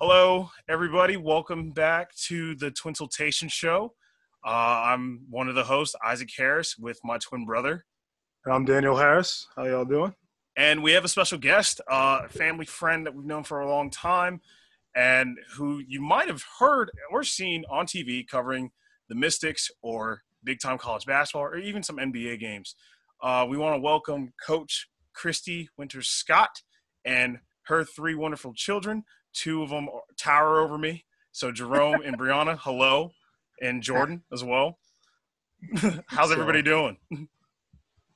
Hello, everybody. Welcome back to the Twinsultation Show. Uh, I'm one of the hosts, Isaac Harris, with my twin brother. I'm Daniel Harris. How y'all doing? And we have a special guest, uh, a family friend that we've known for a long time, and who you might have heard or seen on TV covering the Mystics or big time college basketball or even some NBA games. Uh, we want to welcome Coach Christy Winters Scott and her three wonderful children. Two of them tower over me. So Jerome and Brianna, hello, and Jordan as well. How's everybody doing?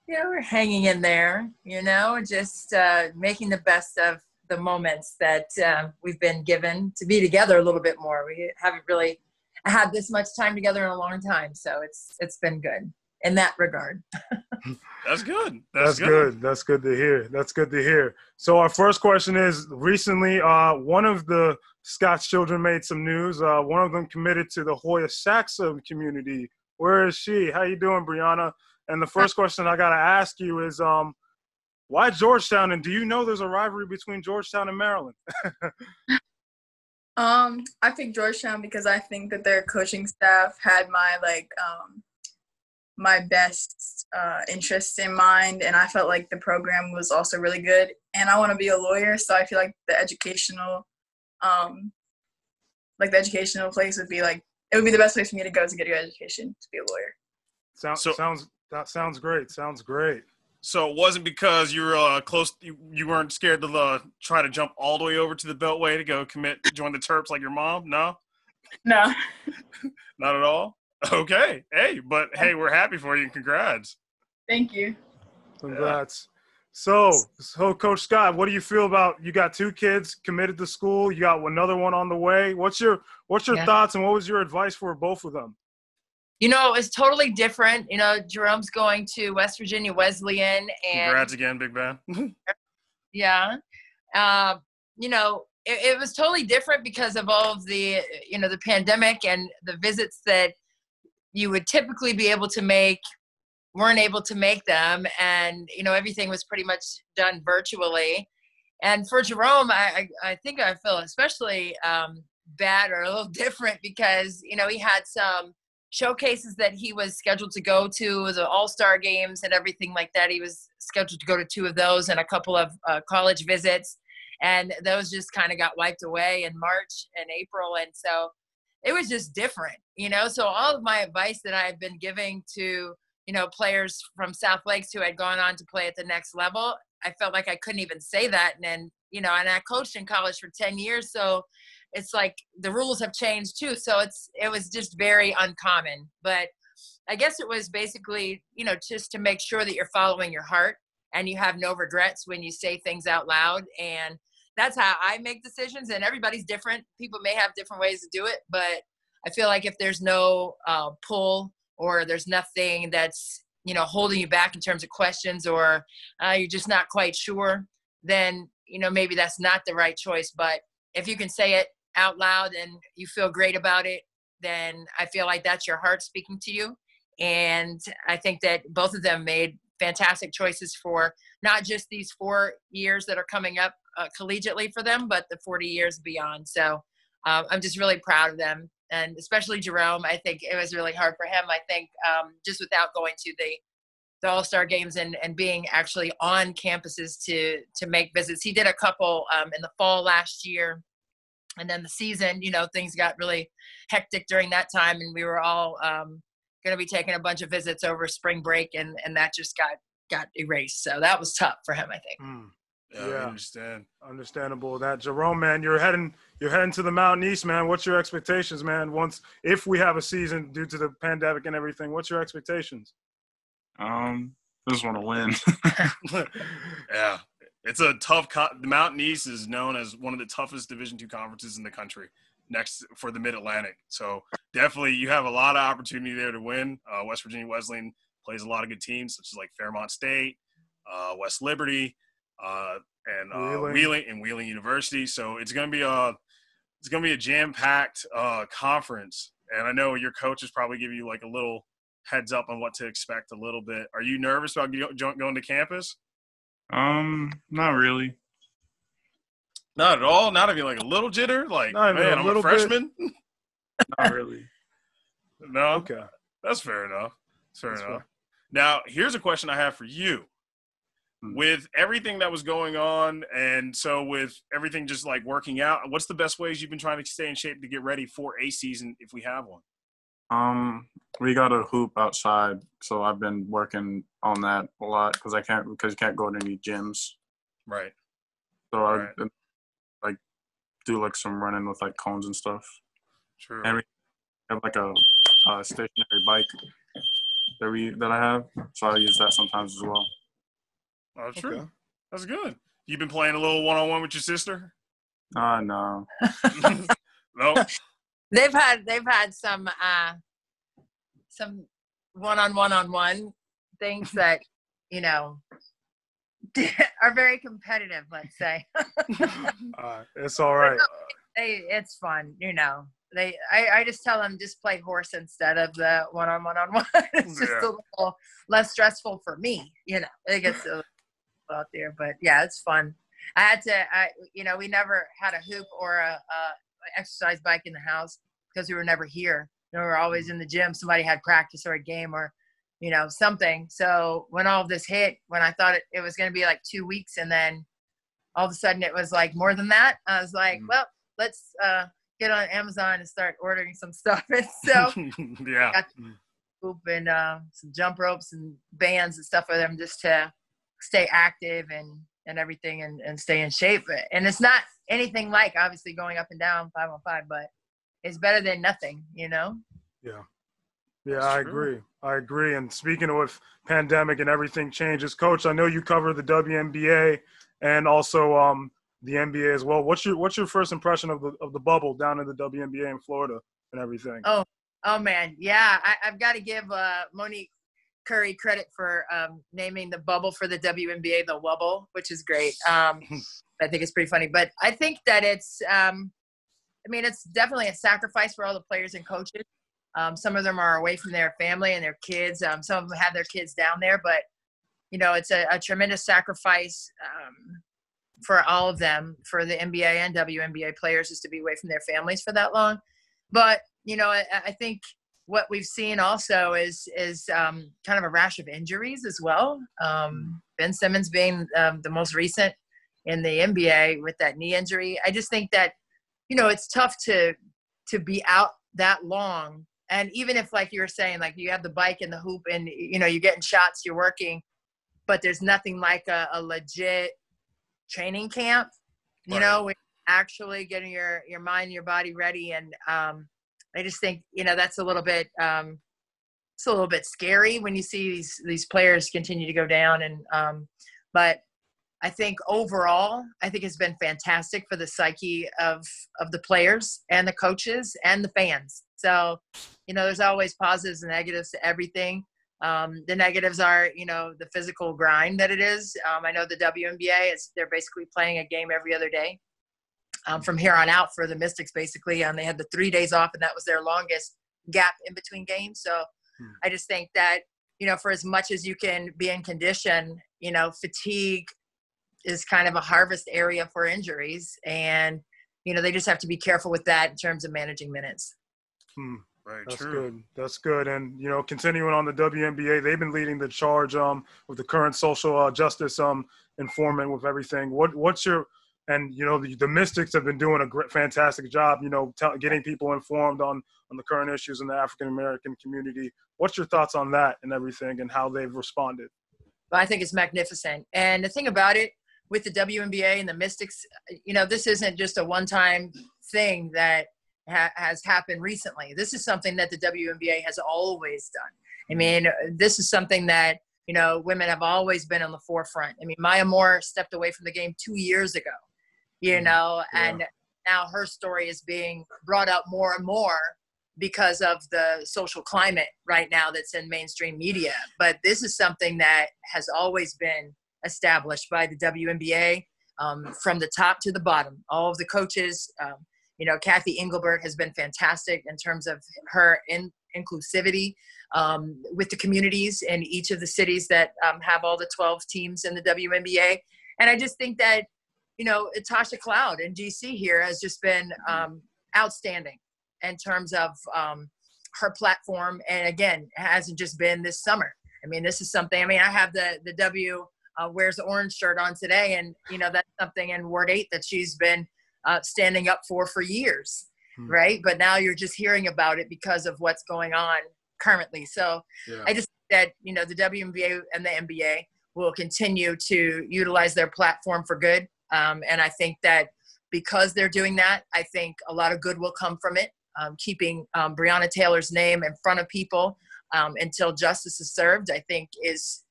Yeah, we're hanging in there, you know, just uh, making the best of the moments that uh, we've been given to be together a little bit more. We haven't really had this much time together in a long time, so it's it's been good in that regard. That's good. That's, That's, good. That's good to hear. That's good to hear. So our first question is: recently, uh, one of the Scott's children made some news. Uh, one of them committed to the Hoya Saxa community. Where is she? How you doing, Brianna? And the first question I gotta ask you is, um, why Georgetown? And do you know there's a rivalry between Georgetown and Maryland? Um, I picked Georgetown because I think that their coaching staff had my like um my best uh, interest in mind, and I felt like the program was also really good. And I want to be a lawyer, so I feel like the educational, um, like the educational place would be like it would be the best place for me to go to get a good education to be a lawyer. Sounds So- sounds that sounds great. Sounds great. So it wasn't because you were uh, close. You, you weren't scared to uh, try to jump all the way over to the Beltway to go commit, join the Terps like your mom. No, No, not at all. Okay, hey, but hey, we're happy for you and congrats. thank you. Congrats. So, so Coach Scott, what do you feel about you got two kids committed to school? You got another one on the way. What's your what's your Yeah. thoughts and what was your advice for both of them? You know, it was totally different. You know, Jerome's going to West Virginia Wesleyan, and Congrats again, Big Ben. yeah, uh, you know, it, it was totally different because of all of the, you know, the pandemic and the visits that you would typically be able to make weren't able to make them, and you know, everything was pretty much done virtually. And for Jerome, I, I, I think I feel especially um, bad or a little different because you know he had some showcases that he was scheduled to go to the all-star games and everything like that. He was scheduled to go to two of those and a couple of uh, college visits. And those just kind of got wiped away in march and april. And so it was just different you know? So all of my advice that i've been giving to you know players from south lakes who had gone on to play at the next level i felt like i couldn't even say that. And then you know and i coached in college for 10 years. So it's like the rules have changed too so it's it was just very uncommon. But i guess it was basically you know just to make sure that you're following your heart and you have no regrets when you say things out loud. And that's how i make decisions and everybody's different. People may have different ways to do it but i feel like if there's no uh, pull or there's nothing that's you know holding you back in terms of questions or uh, you're just not quite sure then you know maybe that's not the right choice. But if you can say it out loud and you feel great about it, then I feel like that's your heart speaking to you. And I think that both of them made fantastic choices for not just these four years that are coming up uh, collegiately for them, but the 40 years beyond. So um, I'm just really proud of them. And especially Jerome, I think it was really hard for him. I think um, just without going to the the All Star games and, and being actually on campuses to to make visits. He did a couple um, in the fall last year, and then the season. You know, things got really hectic during that time, and we were all um, going to be taking a bunch of visits over spring break, and and that just got got erased. So that was tough for him, I think. Hmm. Yeah, Yeah. I understand. Understandable. That Jerome, man, you're heading you're heading to the Mountain East, man. What's your expectations, man? Once if we have a season due to the pandemic and everything, what's your expectations? Um, I just want to win. yeah, it's a tough. Co- the Mountain East is known as one of the toughest Division two conferences in the country, next for the Mid Atlantic. So definitely, you have a lot of opportunity there to win. Uh, West Virginia Wesleyan plays a lot of good teams, such as like Fairmont State, uh, West Liberty, uh, and uh, Wheeling. Wheeling. and Wheeling University. So it's going to be a it's going to be a jam packed uh, conference. And I know your coaches probably give you like a little heads up on what to expect a little bit. Are you nervous about going to campus? Um, not really. Not at all. Not even like a little jitter. Like, Not even man, a I'm little a freshman. Not really. no, Okay. that's fair enough. That's fair That's enough. Now, here's a question I have for you. Hmm. With everything that was going on, and so with everything just like working out, what's the best ways you've been trying to stay in shape to get ready for a season if we have one? Um, we got a hoop outside, so I've been working on that a lot because I can't because you can't go to any gyms. Right. So Right. I like do like some running with like cones and stuff. True. And we have like a, a stationary bike that we that I have, so I use that sometimes as well. Oh, true. Okay. That's good. You've been playing a little one on one with your sister? Ah, no. no. They've had they've had some uh some one on one on one things that you know are very competitive let's say. Uh, it's all right. they it's fun you know. They I, I just tell them just play horse instead of the one on one on one it's just Yeah. a little less stressful for me you know. It gets a little out there but yeah it's fun. I had to i you know we never had a hoop or a, a exercise bike in the house because we were never here you know, we were always in the gym somebody had practice or a game or you know something so when all of this hit when i thought it, it was going to be like two weeks and then all of a sudden it was like more than that i was like Mm. well let's uh get on amazon and start ordering some stuff and so yeah. got hoop and uh, some jump ropes and bands and stuff for them just to stay active and and everything and, and stay in shape and it's not anything like obviously going up and down five on five but it's better than nothing you know Yeah, Yeah, I true. agree. I agree. And speaking of with pandemic and everything changes, Coach, I know you cover the WNBA and also um, the NBA as well. What's your What's your first impression of the of the bubble down in the WNBA in Florida and everything? Oh, oh man yeah I, i've got to give uh, monique Currie credit for um, naming the bubble for the WNBA the wubble which is great. Um, i think it's pretty funny but i think that it's um, i mean it's definitely a sacrifice for all the players and coaches. Um, some of them are away from their family and their kids. Um, some of them have their kids down there but you know it's a, a tremendous sacrifice um, for all of them for the nba and WNBA players is to be away from their families for that long. But you know, I, I think what we've seen also is is um, kind of a rash of injuries as well. Um, ben Simmons being um, the most recent in the NBA with that knee injury. I just think that you know it's tough to to be out that long, and even if like you were saying, like you have the bike and the hoop, and you know you're getting shots, you're working, but there's nothing like a, a legit training camp. You Right. know, actually getting your your mind, your body ready, and um, I just think you know that's a little bit um, it's a little bit scary when you see these these players continue to go down and um, but I think overall I think it's been fantastic for the psyche of of the players and the coaches and the fans. So you know there's always positives and negatives to everything. Um, the negatives are you know the physical grind that it is. Um, I know the WNBA is they're basically playing a game every other day um, from here on out for the Mystics, basically. And they had the three days off, and that was their longest gap in between games. So Hmm. I just think that, you know, for as much as you can be in condition, you know, fatigue is kind of a harvest area for injuries. And, you know, they just have to be careful with that in terms of managing minutes. Hmm. Very That's true. good. That's good. And you know, continuing on the WNBA, they've been leading the charge um, with the current social uh, justice um, informant with everything. What What's your and you know the, the Mystics have been doing a great, fantastic job. You know, tell, getting people informed on on the current issues in the African American community. What's your thoughts on that and everything, and how they've responded? But I think it's magnificent. And the thing about it with the WNBA and the Mystics, you know, this isn't just a one-time thing that ha- has happened recently. This is something that the WNBA has always done. I mm-hmm. mean, this is something that you know women have always been on the forefront. I mean, Maya Moore stepped away from the game two years ago, you Mhm. know, Yeah. and now her story is being brought up more and more because of the social climate right now that's in mainstream media. But this is something that has always been established by the WNBA um, from the top to the bottom. All of the coaches, um, you know, Cathy Engelbert has been fantastic in terms of her in, inclusivity um, with the communities in each of the cities that um, have all the 12 teams in the WNBA. And I just think that, you know, Tasha Cloud in DC here has just been um, outstanding in terms of um, her platform. And again, hasn't just been this summer. I mean, this is something, I mean, I have the, the W uh, wears the orange shirt on today. And, you know, that's something in Ward 8 that she's been uh, standing up for for years, hmm. right? But now you're just hearing about it because of what's going on currently. So yeah. I just that you know the WNBA and the NBA will continue to utilize their platform for good, um, and I think that because they're doing that, I think a lot of good will come from it. Um, keeping um, Breonna Taylor's name in front of people um, until justice is served, I think is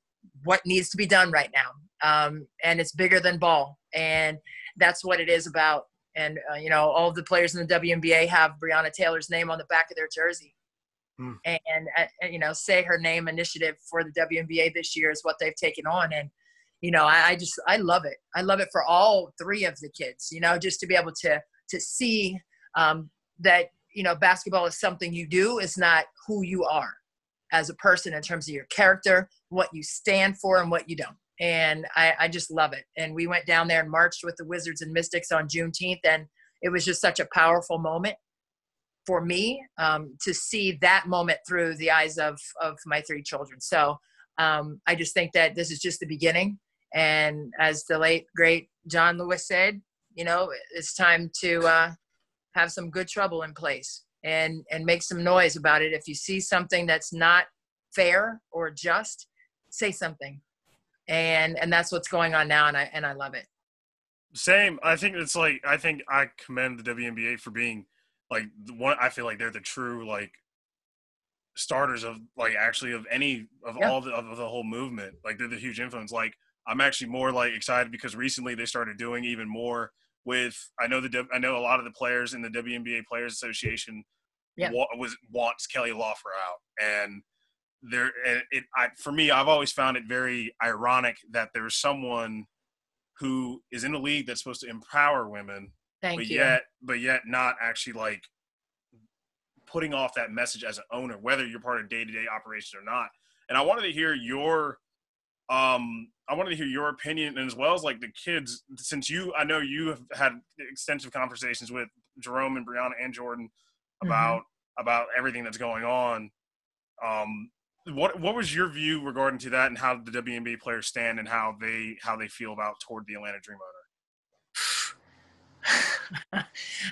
what needs to be done right now. Um, and it's bigger than ball, and that's what it is about and uh, you know all the players in the WNBA have Breonna Taylor's name on the back of their jersey. Hmm. And, and, uh, you know, say her name initiative for the WNBA this year is what they've taken on, and you know, I, I just I love it. I love it for all three of the kids. You know, just to be able to to see um, that you know basketball is something you do, is not who you are as a person in terms of your character, what you stand for, and what you don't and I, I, just love it. And we went down there and marched with the Wizards and Mystics on Juneteenth, and it was just such a powerful moment for me um, to see that moment through the eyes of of my three children. So um, I just think that this is just the beginning. And as the late great John Lewis said, you know, it's time to uh, have some good trouble in place and and make some noise about it. If you see something that's not fair or just, say something. And and that's what's going on now and i and i love it. Same. I think it's like i think i commend the WNBA for being like one i feel like they're the true like starters of like actually of any of yeah. all the of the whole movement. Like they're the huge influence. Like i'm actually more like excited because recently they started doing even more with i know the i know a lot of the players in the WNBA players association yeah. wa- was wants kelly loeffler out and there and it I, for me i've always found it very ironic that there's someone who is in a league that's supposed to empower women Thank but you. yet but yet not actually like putting off that message as an owner whether you're part of day-to-day operations or not and i wanted to hear your um i wanted to hear your opinion and as well as like the kids since you i know you have had extensive conversations with jerome and brianna and jordan mm-hmm. about mm-hmm. about everything that's going on um what what was your view regarding to that and how the WNBA players stand and how they how they feel about toward the Atlanta Dream owner?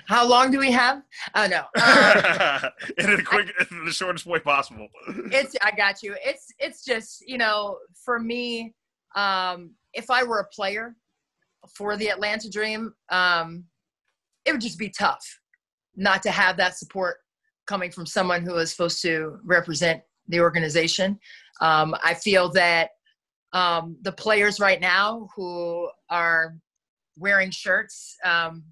how long do we have? Oh no. Uh, in the quick, I, the shortest way possible. it's I got you. It's it's just you know for me, um, if I were a player for the Atlanta Dream, um, it would just be tough not to have that support coming from someone who is supposed to represent the organization. Um, I feel that um, the players right now who are wearing shirts um,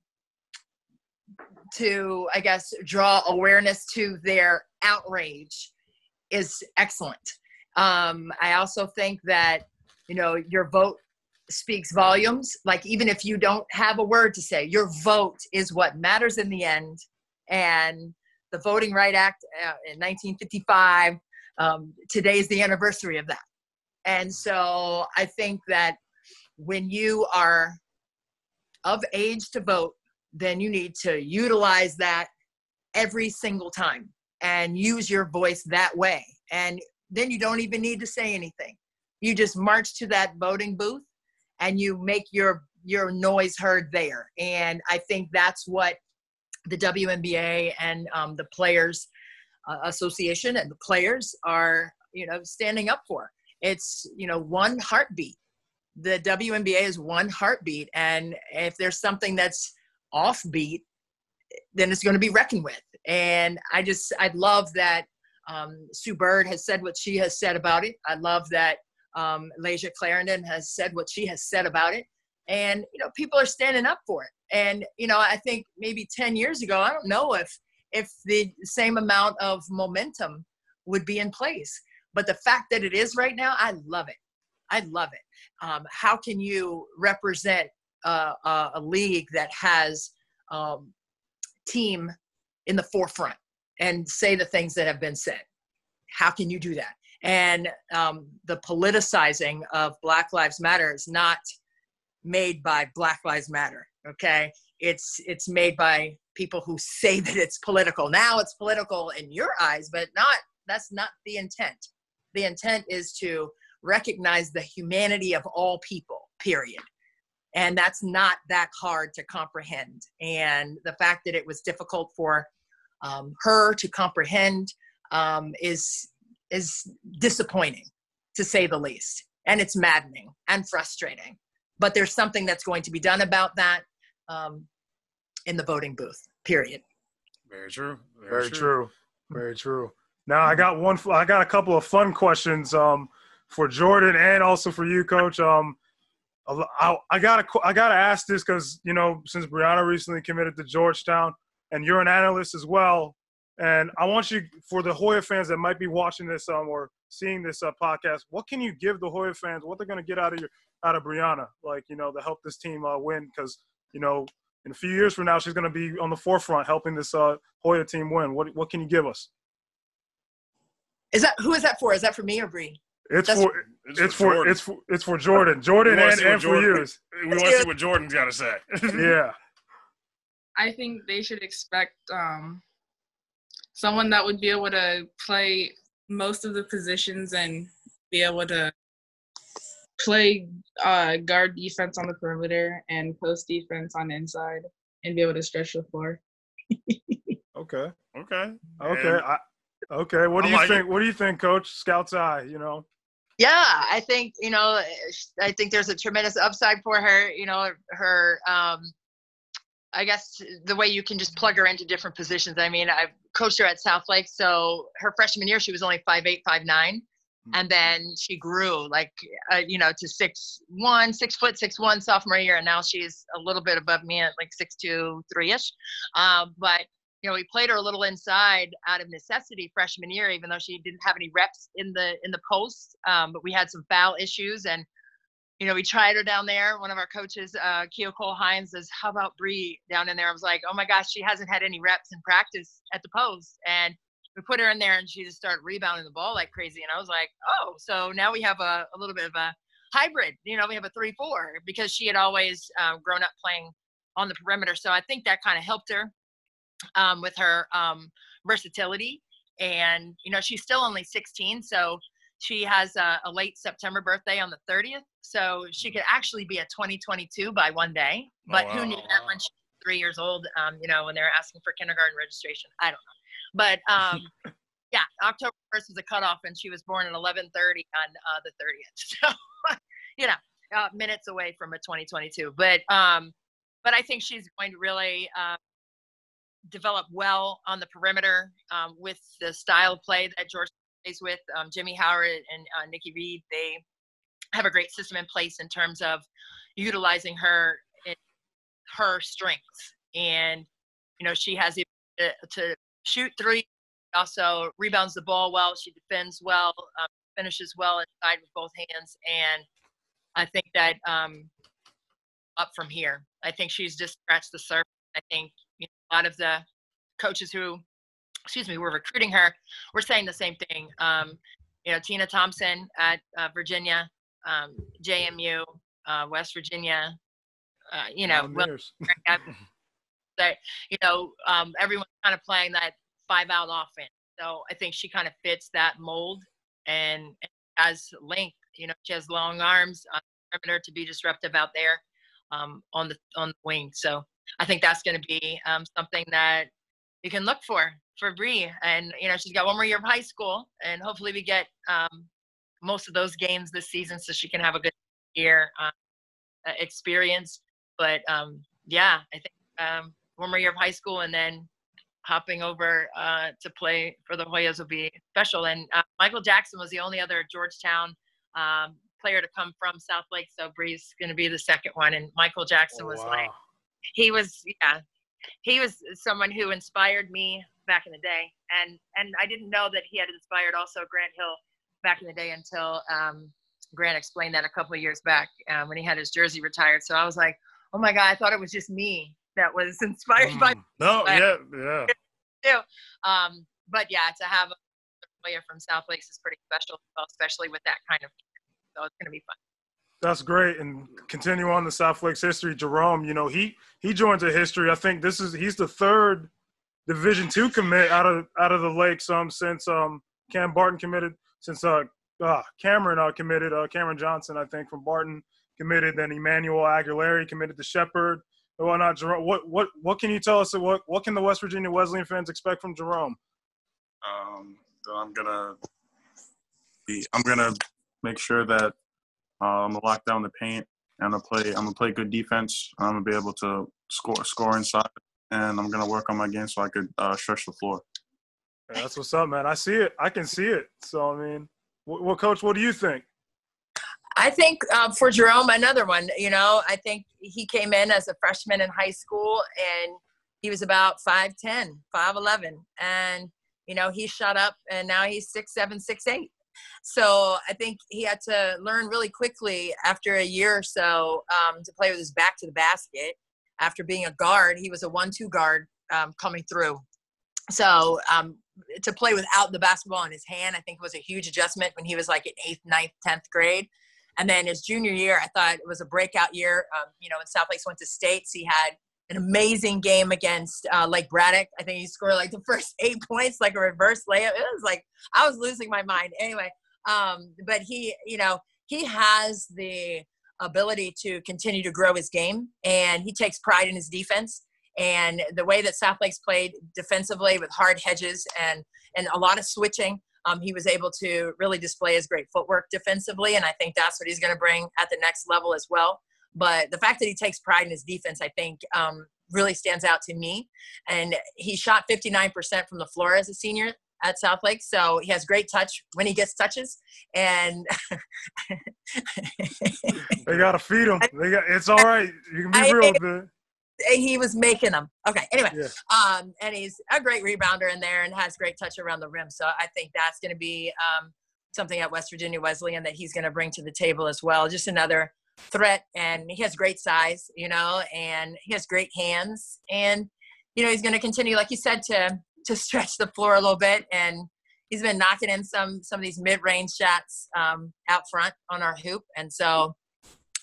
to, I guess, draw awareness to their outrage is excellent. Um, I also think that, you know, your vote speaks volumes. Like, even if you don't have a word to say, your vote is what matters in the end. And the Voting Right Act uh, in 1955 um, today is the anniversary of that. And so I think that when you are of age to vote, then you need to utilize that every single time and use your voice that way. And then you don't even need to say anything. You just march to that voting booth and you make your your noise heard there. And I think that's what the WNBA and um, the players uh, association and the players are you know standing up for it's you know one heartbeat the WNBA is one heartbeat and if there's something that's offbeat then it's going to be reckoned with and i just i love that um, sue bird has said what she has said about it i love that um, Layshia Clarendon has said what she has said about it and you know people are standing up for it and you know i think maybe 10 years ago i don't know if if the same amount of momentum would be in place. But the fact that it is right now, I love it. I love it. Um, how can you represent uh, a, a, league that has um, team in the forefront and say the things that have been said? how can you do that? And um, the politicizing of Black Lives Matter is not made by Black Lives Matter. Okay, it's it's made by people who say that it's political. Now it's political in your eyes, but not. That's not the intent. The intent is to recognize the humanity of all people. Period. And that's not that hard to comprehend. And the fact that it was difficult for um, her to comprehend um, is is disappointing, to say the least. And it's maddening and frustrating. But there's something that's going to be done about that um, in the voting booth. Period. Very true. Very, Very true. true. Very true. Now I got one. I got a couple of fun questions um, for Jordan and also for you, Coach. Um, I, I gotta I gotta ask this because you know since Brianna recently committed to Georgetown and you're an analyst as well, and I want you for the Hoya fans that might be watching this um, or seeing this uh, podcast, what can you give the Hoya fans? What they're gonna get out of your out of Brianna, like you know, to help this team uh, win? Because you know, in a few years from now, she's gonna be on the forefront helping this uh, Hoya team win. What what can you give us? Is that who is that for? Is that for me or Bree? It's That's- for it's for Jordan. it's for it's for Jordan, Jordan, We wanna and, see what and for Jordan- you. We want to see what Jordan's got to say. Yeah, I think they should expect um, someone that would be able to play most of the positions and be able to play uh, guard defense on the perimeter and post defense on the inside and be able to stretch the floor. okay, okay. okay, I, okay. What do I you like think? What do you think, Coach? Scout's eye, you know. Yeah, I think you know. I think there's a tremendous upside for her. You know, her. Um, I guess the way you can just plug her into different positions. I mean, I've coached her at Southlake, so her freshman year she was only five eight, five nine, and then she grew like uh, you know to six one, six foot six one sophomore year, and now she's a little bit above me at like six two three ish. Um, but you know, we played her a little inside out of necessity freshman year, even though she didn't have any reps in the in the post. Um, but we had some foul issues, and you know, we tried her down there. One of our coaches, uh, Keo Cole Hines, says, "How about Bree down in there?" I was like, "Oh my gosh, she hasn't had any reps in practice at the post." And we put her in there, and she just started rebounding the ball like crazy. And I was like, "Oh, so now we have a, a little bit of a hybrid. You know, we have a three-four because she had always um, grown up playing on the perimeter. So I think that kind of helped her um, with her um, versatility. And you know, she's still only 16, so she has a, a late September birthday on the 30th. So she could actually be a 2022 by one day. But who knew that when she was three years old? Um, you know, when they're asking for kindergarten registration. I don't know. But um, yeah, October 1st was a cutoff, and she was born at 11:30 on uh, the 30th. So you know, uh, minutes away from a 2022. But um, but I think she's going to really uh, develop well on the perimeter um, with the style of play that George plays with. Um, Jimmy Howard and uh, Nikki Reed, they have a great system in place in terms of utilizing her her strengths. And you know, she has the to shoot three, also rebounds the ball well. She defends well, um, finishes well inside with both hands, and I think that um, up from here. I think she's just scratched the surface. I think you know, a lot of the coaches who, excuse me, were recruiting her were saying the same thing. Um, you know, Tina Thompson at uh, Virginia, um, JMU, uh, West Virginia. Uh, you know, Will- that you know um, everyone's kind of playing that five out offense. So I think she kind of fits that mold and, and has length. You know, she has long arms on perimeter to be disruptive out there um, on the on the wing. So I think that's going to be um, something that you can look for for Bree. And you know, she's got one more year of high school, and hopefully we get um, most of those games this season so she can have a good year uh, experience. But um, yeah, I think um, one more year of high school and then hopping over uh, to play for the Hoyas will be special. And uh, Michael Jackson was the only other Georgetown um, player to come from South Lake, so Bree's going to be the second one. And Michael Jackson Oh, was wow. like, he was, yeah, he was someone who inspired me back in the day, and and I didn't know that he had inspired also Grant Hill back in the day until um, Grant explained that a couple of years back uh, when he had his jersey retired. So I was like, oh my god, I thought it was just me that was inspired by Mm. No, But- yeah, yeah. too. Um, but yeah, to have a player from South Lakes is pretty special, especially with that kind of. So it's going to be fun. That's great. And continue on the South Lakes history. Jerome, you know, he he joins a history. I think this is he's the third Division two commit out of out of the Lakes um since um Cam Barton committed since uh, uh Cameron uh, committed uh Cameron Johnson I think from Barton committed then Emmanuel Aguilera committed to Shepherd and whatnot. Jerome, what what what can you tell us? What what can the West Virginia Wesleyan fans expect from Jerome? Um, I'm gonna be. I'm gonna make sure that I'm gonna lock down the paint. And I'm gonna play. I'm gonna play good defense. I'm gonna be able to score score inside, and I'm gonna work on my game so I could uh, stretch the floor. Yeah, that's what's up, man. I see it. I can see it. So I mean, well, coach, what do you think? I think uh, for Jerome, another one. You know, I think he came in as a freshman in high school, and he was about 5'10", 5'11", and you know he shot up, and now he's six seven, six eight. So I think he had to learn really quickly after a year or so um, to play with his back to the basket. After being a guard, he was a one-two guard um, coming through. So um, to play without the basketball in his hand, I think was a huge adjustment when he was like in eighth, ninth, tenth grade. And then his junior year, I thought it was a breakout year. Um, you know, when South Lakes went to states, he had an amazing game against uh, Lake Braddock. I think he scored like the first eight points, like a reverse layup. It was like I was losing my mind. Anyway, um, but he, you know, he has the ability to continue to grow his game, and he takes pride in his defense. And the way that South Lakes played defensively with hard hedges and and a lot of switching, um, he was able to really display his great footwork defensively, and I think that's what he's going to bring at the next level as well. But the fact that he takes pride in his defense, I think, um, really stands out to me. And he shot 59% from the floor as a senior at Southlake. So he has great touch when he gets touches. And they gotta feed him. They got it's all right. You can be I, real good he was making them. Okay. Anyway, yeah. um, and he's a great rebounder in there and has great touch around the rim. So I think that's going to be um, something at West Virginia Wesleyan that he's going to bring to the table as well. Just another threat, and he has great size, you know, and he has great hands, and you know he's going to continue, like you said, to to stretch the floor a little bit, and he's been knocking in some some of these mid range shots um, out front on our hoop, and so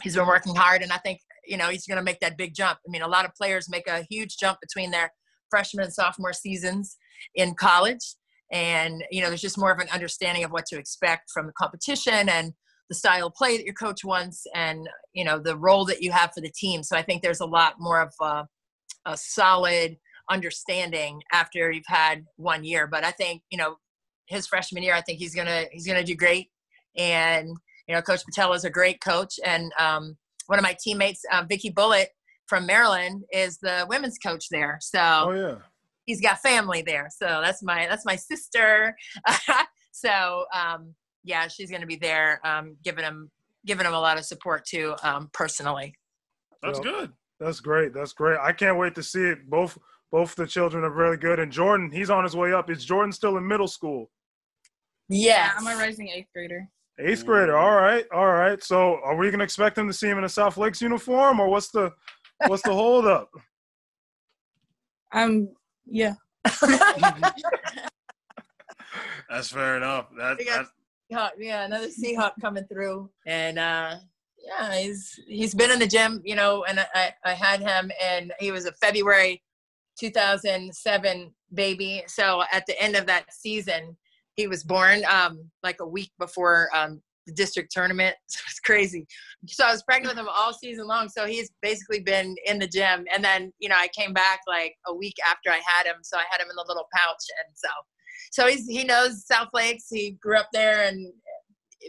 he's been working hard, and I think you know he's going to make that big jump. I mean, a lot of players make a huge jump between their freshman and sophomore seasons in college, and you know there's just more of an understanding of what to expect from the competition and the style of play that your coach wants, and you know the role that you have for the team. So I think there's a lot more of a, a solid understanding after you've had one year. But I think you know his freshman year, I think he's gonna he's gonna do great, and you know Coach Patel is a great coach, and um, one of my teammates, um, Vicky Bullett from Maryland, is the women's coach there. So oh, yeah. he's got family there. So that's my that's my sister. so um, yeah, she's going to be there, um, giving him giving him a lot of support too, um, personally. That's good. That's great. That's great. I can't wait to see it. Both both the children are really good, and Jordan, he's on his way up. Is Jordan still in middle school? Yeah, I'm a rising eighth grader. Eighth grader. All right, all right. So, are we gonna expect him to see him in a South Lakes uniform, or what's the what's the hold holdup? Um. Yeah. That's fair enough. That, Seahawk, yeah, another Seahawk coming through, and uh, yeah, he's he's been in the gym, you know, and I I had him, and he was a February 2007 baby. So at the end of that season, he was born um, like a week before um, the district tournament. So it's crazy. So I was pregnant with him all season long. So he's basically been in the gym. And then, you know, I came back like a week after I had him. So I had him in the little pouch. And so, so he's, he knows South Lakes. He grew up there and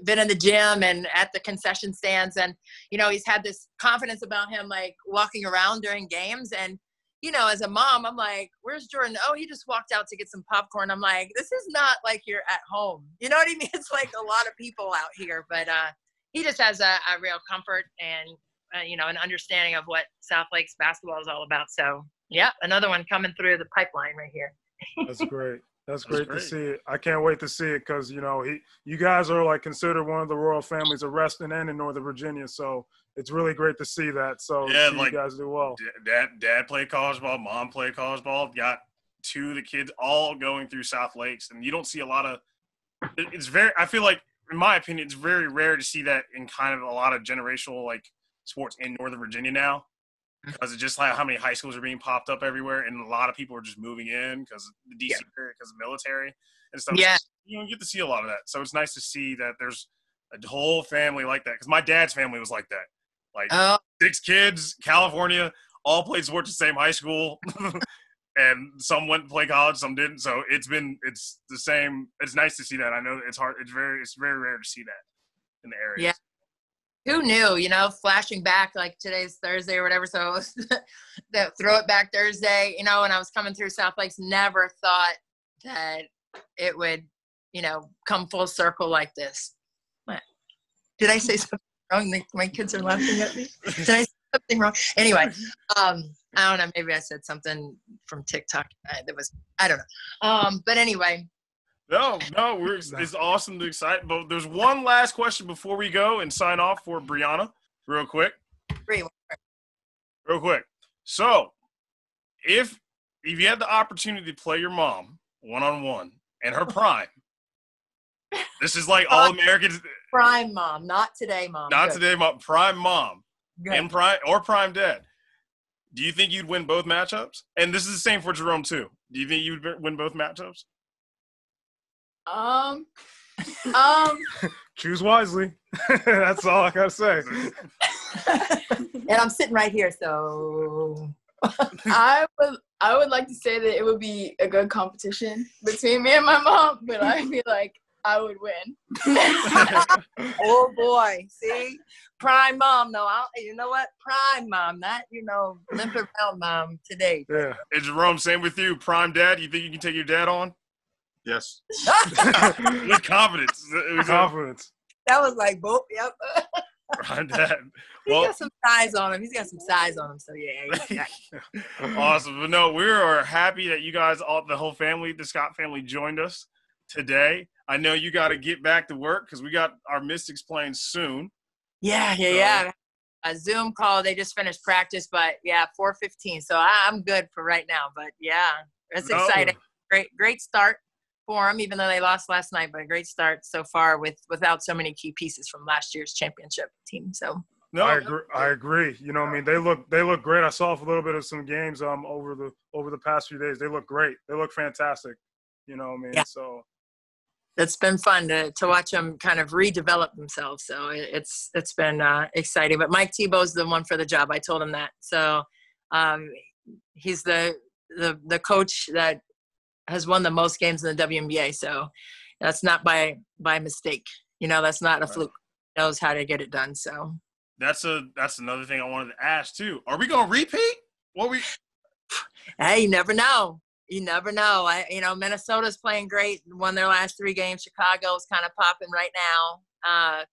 been in the gym and at the concession stands. And, you know, he's had this confidence about him, like walking around during games. And, you know, as a mom, I'm like, where's Jordan? Oh, he just walked out to get some popcorn. I'm like, this is not like you're at home. You know what I mean? It's like a lot of people out here, but uh, he just has a, a real comfort and, uh, you know, an understanding of what South Lakes basketball is all about. So, yeah, another one coming through the pipeline right here. That's great. That's great, great, to see it. I can't wait to see it because you know he, you guys are like considered one of the royal families of Reston and in Northern Virginia. So it's really great to see that. So yeah, like, you guys do well. Dad, dad played college ball, mom played college ball. Got two of the kids all going through South Lakes, and you don't see a lot of it's very. I feel like, in my opinion, it's very rare to see that in kind of a lot of generational like sports in Northern Virginia now, Mm-hmm. because it's just like how many high schools are being popped up everywhere, and a lot of people are just moving in because the DC area, because of military and stuff. Yeah. you don't get to see a lot of that, so it's nice to see that there's a whole family like that. Because my dad's family was like that, like oh. six kids, California, all played sports at the same high school. and some went to play college, some didn't. So it's been it's the same. It's nice to see that. I know it's hard. It's very it's very rare to see that in the area. Yeah. Who knew? You know, flashing back like today's Thursday or whatever. So that throw it back Thursday. You know, when I was coming through South Lakes, never thought that it would, you know, come full circle like this. What? Did I say something wrong? My- kids are laughing at me. Did I say something wrong? Anyway, um, I don't know. Maybe I said something from TikTok that was I don't know. Um, but anyway, No, no, we're it's awesome to excite. But there's one last question before we go and sign off for Brianna, real quick. Real quick. So, if if you had the opportunity to play your mom one on one and her prime, this is like all Americans. prime mom, not today, mom. Not Good. today, mom. Prime mom Good. and prime or prime dad. Do you think you'd win both matchups? And this is the same for Jerome too. Do you think you'd win both matchups? Um, um, Choose wisely. That's all I gotta say. and I'm sitting right here, so I would I would like to say that it would be a good competition between me and my mom, but I feel like I would win. oh boy, see, prime mom. No, I'll, you know what? Prime mom, not you know limp around mom today. Yeah. And Jerome, same with you. Prime dad. You think you can take your dad on Yes. with confidence? It was a Confidence. That was like boop. Yep. Prime dad. He's Well, got some size on him. He's got some size on him. So yeah. awesome. But no, we are happy that you guys, all the whole family, the Scott family, joined us today. I know you got to get back to work because we got our Mystics playing soon. yeah, yeah, So- yeah. A Zoom call. They just finished practice, but yeah, 4:15. So I, I'm good for right now. But yeah, that's No. exciting. Great, great start for them. Even though they lost last night, but a great start so far with without so many key pieces from last year's championship team. So No, I agree. I agree. You know, what I mean, they look they look great. I saw a little bit of some games um over the over the past few days. They look great. They look fantastic. You know, what I mean, Yeah. so it's been fun to, to watch them kind of redevelop themselves. So it's it's been uh, exciting. But Mike Thibault's the one for the job. I told him that. So um, he's the the the coach that has won the most games in the WNBA. So that's not by by mistake. You know, that's not a Right. fluke. Knows how to get it done. So that's a that's another thing I wanted to ask too. Are we gonna repeat? What we? hey, you never know. You never know. I, you know, Minnesota's playing great. Won their last three games. Chicago's kind of popping right now. Uh,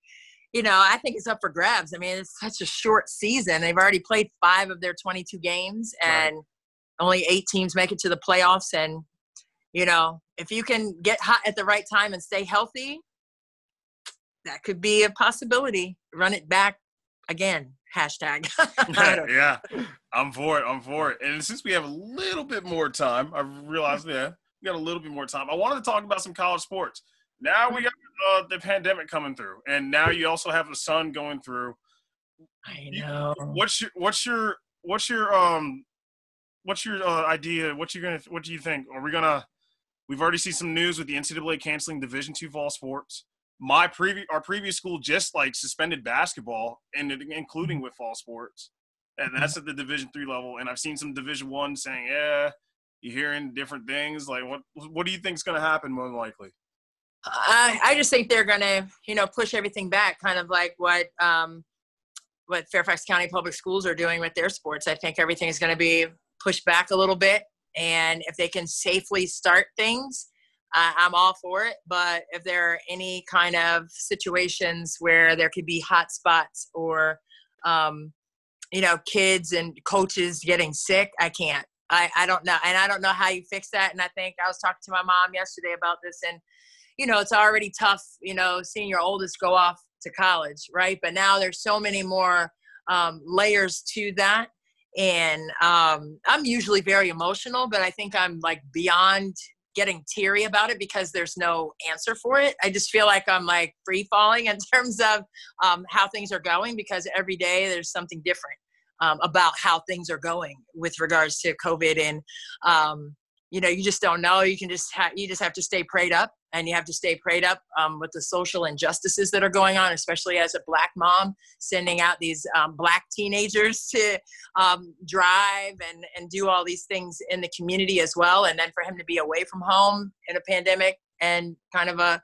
you know, I think it's up for grabs. I mean, it's such a short season. They've already played five of their 22 games, Right. and only eight teams make it to the playoffs. And you know, if you can get hot at the right time and stay healthy, that could be a possibility. Run it back again. Hashtag. Yeah, I'm for it. I'm for it. And since we have a little bit more time, I realized yeah, we got a little bit more time. I wanted to talk about some college sports. Now we got uh, the pandemic coming through, and now you also have a son going through. I know. What's your what's your what's your um what's your uh, idea? What you gonna what do you think? Are we gonna? We've already seen some news with the NCAA canceling Division two fall sports. My previous our previous school just like suspended basketball and including with fall sports, and that's at the Division three level. And I've seen some Division one saying, yeah, you're hearing different things. Like what what do you think is gonna happen more than likely? I, I just think they're gonna, you know, push everything back, kind of like what um, what Fairfax County Public Schools are doing with their sports. I think everything is going to be pushed back a little bit, and if they can safely start things, uh, I'm all for it. But if there are any kind of situations where there could be hot spots or, um, you know, kids and coaches getting sick, I can't. I, I don't know, and I don't know how you fix that. And I think I was talking to my mom yesterday about this, and you know, it's already tough, you know, seeing your oldest go off to college, right? But now there's so many more um, layers to that. And um, I'm usually very emotional, but I think I'm like beyond getting teary about it because there's no answer for it. I just feel like I'm like free falling in terms of um, how things are going because every day there's something different um, about how things are going with regards to COVID and um, you know you just don't know. You can just have you just have to stay prayed up and you have to stay prayed up um, with the social injustices that are going on, especially as a black mom, sending out these um, black teenagers to um, drive and, and do all these things in the community as well. And then for him to be away from home in a pandemic and kind of a,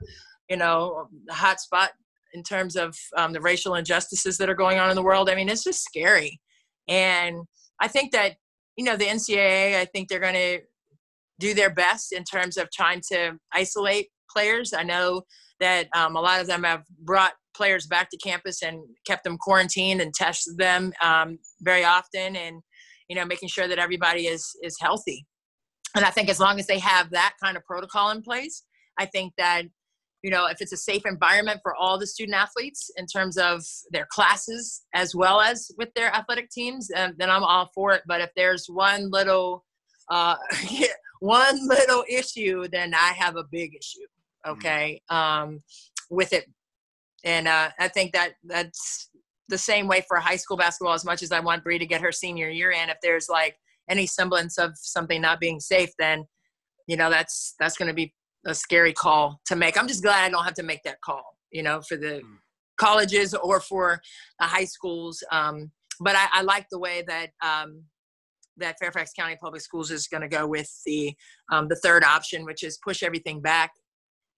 you know, hot spot in terms of um, the racial injustices that are going on in the world. I mean, it's just scary. And I think that, you know, the NCAA, I think they're going to do their best in terms of trying to isolate players. I know that um, a lot of them have brought players back to campus and kept them quarantined and tested them um, very often, and you know, making sure that everybody is is healthy. And I think as long as they have that kind of protocol in place, I think that you know if it's a safe environment for all the student athletes in terms of their classes as well as with their athletic teams, um, then I'm all for it. But if there's one little uh, one little issue, then I have a big issue. Mm-hmm. okay um, with it and uh, i think that that's the same way for high school basketball as much as i want Bree to get her senior year in if there's like any semblance of something not being safe then you know that's that's going to be a scary call to make i'm just glad i don't have to make that call you know for the mm. colleges or for the high schools um, but I, I, like the way that um, that Fairfax County Public Schools is going to go with the um, the third option, which is push everything back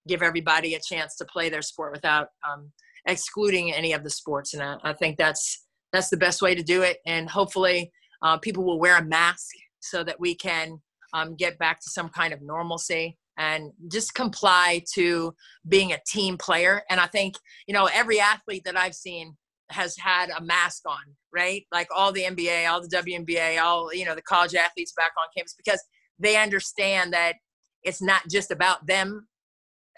give everybody a chance to play their sport without um, excluding any of the sports. And I, I, think that's that's the best way to do it. And hopefully, uh, people will wear a mask so that we can um, get back to some kind of normalcy and just comply to being a team player. And I think you know every athlete that I've seen has had a mask on, right? Like all the NBA, all the WNBA, all you know the college athletes back on campus because they understand that it's not just about them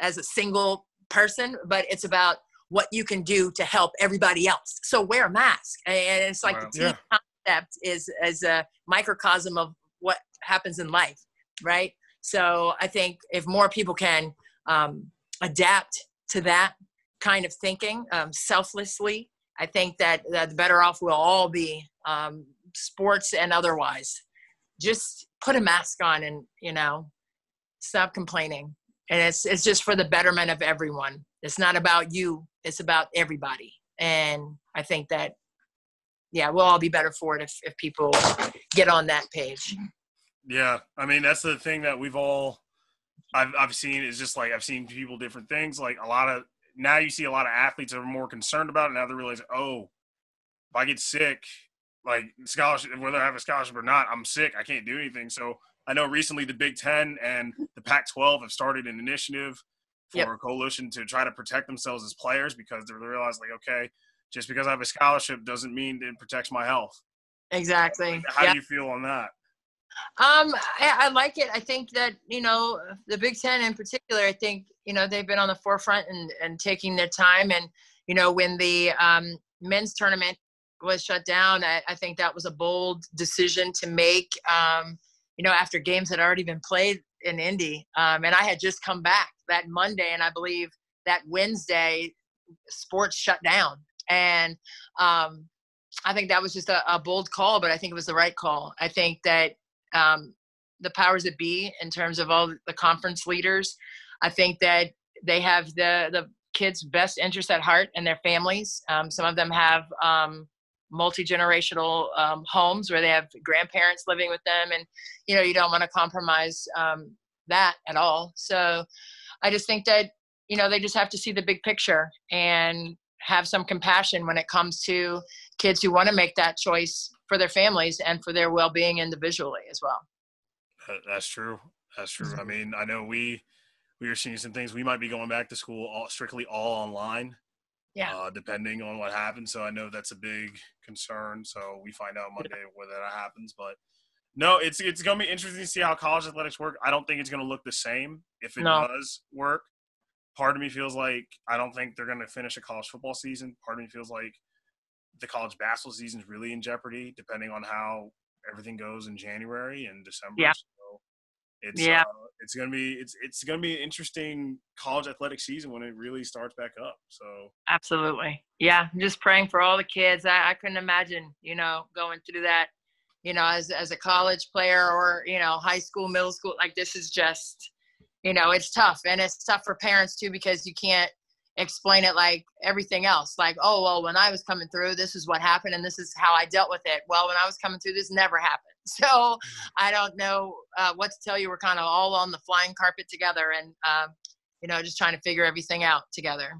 as a single person, but it's about what you can do to help everybody else. So wear a mask, and it's like wow. the team yeah. concept is as a microcosm of what happens in life, right? So I think if more people can um, adapt to that kind of thinking um, selflessly, I think that, that the better off we'll all be, um, sports and otherwise. Just put a mask on and you know stop complaining. And it's it's just for the betterment of everyone. It's not about you it's about everybody. And i think that yeah we'll all be better for it if, if people get on that page. Yeah i mean that's the thing that we've all I've, I've seen is just like i've seen people different things. Like a lot of now you see a lot of athletes are more concerned about it now they realize oh if i get sick like scholarship whether i have a scholarship or not i'm sick i can't do anything so I know recently the Big Ten and the Pac 12 have started an initiative for yep. a coalition to try to protect themselves as players because they realize, like, okay, just because I have a scholarship doesn't mean it protects my health. Exactly. How do you feel on that? Um, I, I, like it. I think that you know the Big Ten in particular. I think you know they've been on the forefront and and taking their time. And you know when the um, men's tournament was shut down, I, I, think that was a bold decision to make. Um, you know, after games had already been played in Indy. Um, and I had just come back that Monday, and I believe that Wednesday, sports shut down. And um, I think that was just a, a, bold call, but I think it was the right call. I think that um, the powers that be, in terms of all the conference leaders, I think that they have the the kids' best interest at heart and their families. Um, some of them have um, multi-generational um, homes where they have grandparents living with them and you know you don't want to compromise um, that at all so i just think that you know they just have to see the big picture and have some compassion when it comes to kids who want to make that choice for their families and for their well-being individually as well that's true that's true i mean i know we we are seeing some things we might be going back to school all, strictly all online yeah. Uh, depending on what happens. So I know that's a big concern. So we find out Monday whether that happens. But no, it's it's gonna be interesting to see how college athletics work. I don't think it's gonna look the same if it no. does work. Part of me feels like I don't think they're gonna finish a college football season. Part of me feels like the college basketball season is really in jeopardy, depending on how everything goes in January and December. Yeah. So it's Yeah. uh, it's gonna be it's it's gonna be an interesting college athletic season when it really starts back up. So Absolutely. Yeah. I'm just praying for all the kids. I, I couldn't imagine, you know, going through that, you know, as, as a college player or, you know, high school, middle school. Like this is just, you know, it's tough. And it's tough for parents too, because you can't explain it like everything else. Like, oh, well, when I was coming through, this is what happened and this is how I dealt with it. Well, when I was coming through, this never happened. So I don't know uh, what to tell you. We're kind of all on the flying carpet together and, um, you know, just trying to figure everything out together.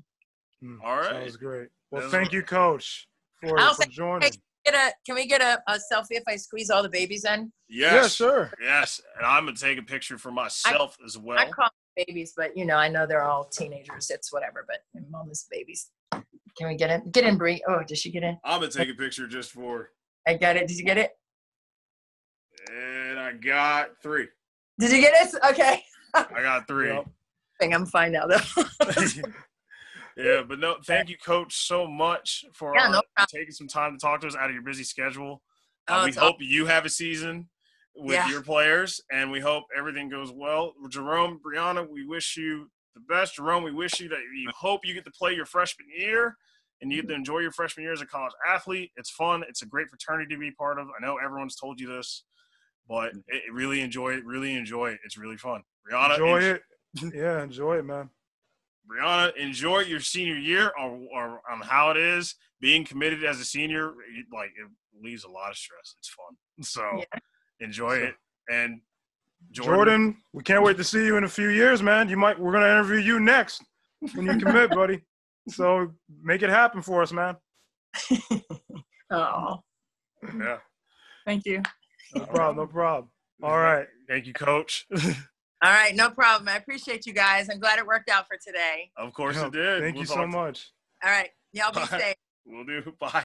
Mm, All right. Sounds great. Well, That's thank what- you, Coach, for, for say- joining. get a can we get a, a selfie if I squeeze all the babies in? yes, Yeah, sure. yes, and I'm gonna take a picture for myself as well. I call them babies, but you know, I know they're all teenagers. It's whatever, but mom is babies. Can we get in? Get in, Bree. Oh, did she get in? I'm gonna take a picture just for, I got it. Did you get it? and I got three. Did you get it? Okay. I got three. Yep. Thing I'm fine now though. yeah, but no, thank you, Coach, so much for Yeah, no uh, taking some time to talk to us out of your busy schedule. Oh, Uh, we hope you have a season with Yeah. your players, and we hope everything goes well. Jerome, Brianna, we wish you the best. Jerome, we wish you that you hope you get to play your freshman year and you get to mm-hmm. enjoy your freshman year as a college athlete. It's fun. It's a great fraternity to be part of. I know everyone's told you this, but mm-hmm. it, it really enjoy it. Really enjoy it. It's really fun. Brianna, Enjoy en- it. Yeah, enjoy it, man. Brianna, enjoy your senior year or, or on how it is being committed as a senior. Like it leaves a lot of stress. It's fun. So enjoy So- it. And Jordan, Jordan, we can't wait to see you in a few years, man. You might we're gonna interview you next when you commit, buddy. So make it happen for us, man. oh, yeah. thank you. No problem, no problem. All right. Thank you, Coach. All right, no problem. I appreciate you guys. I'm glad it worked out for today. of course Yeah, it did. Thank We'll you so much. All right, y'all be Bye. safe. We'll do. Bye.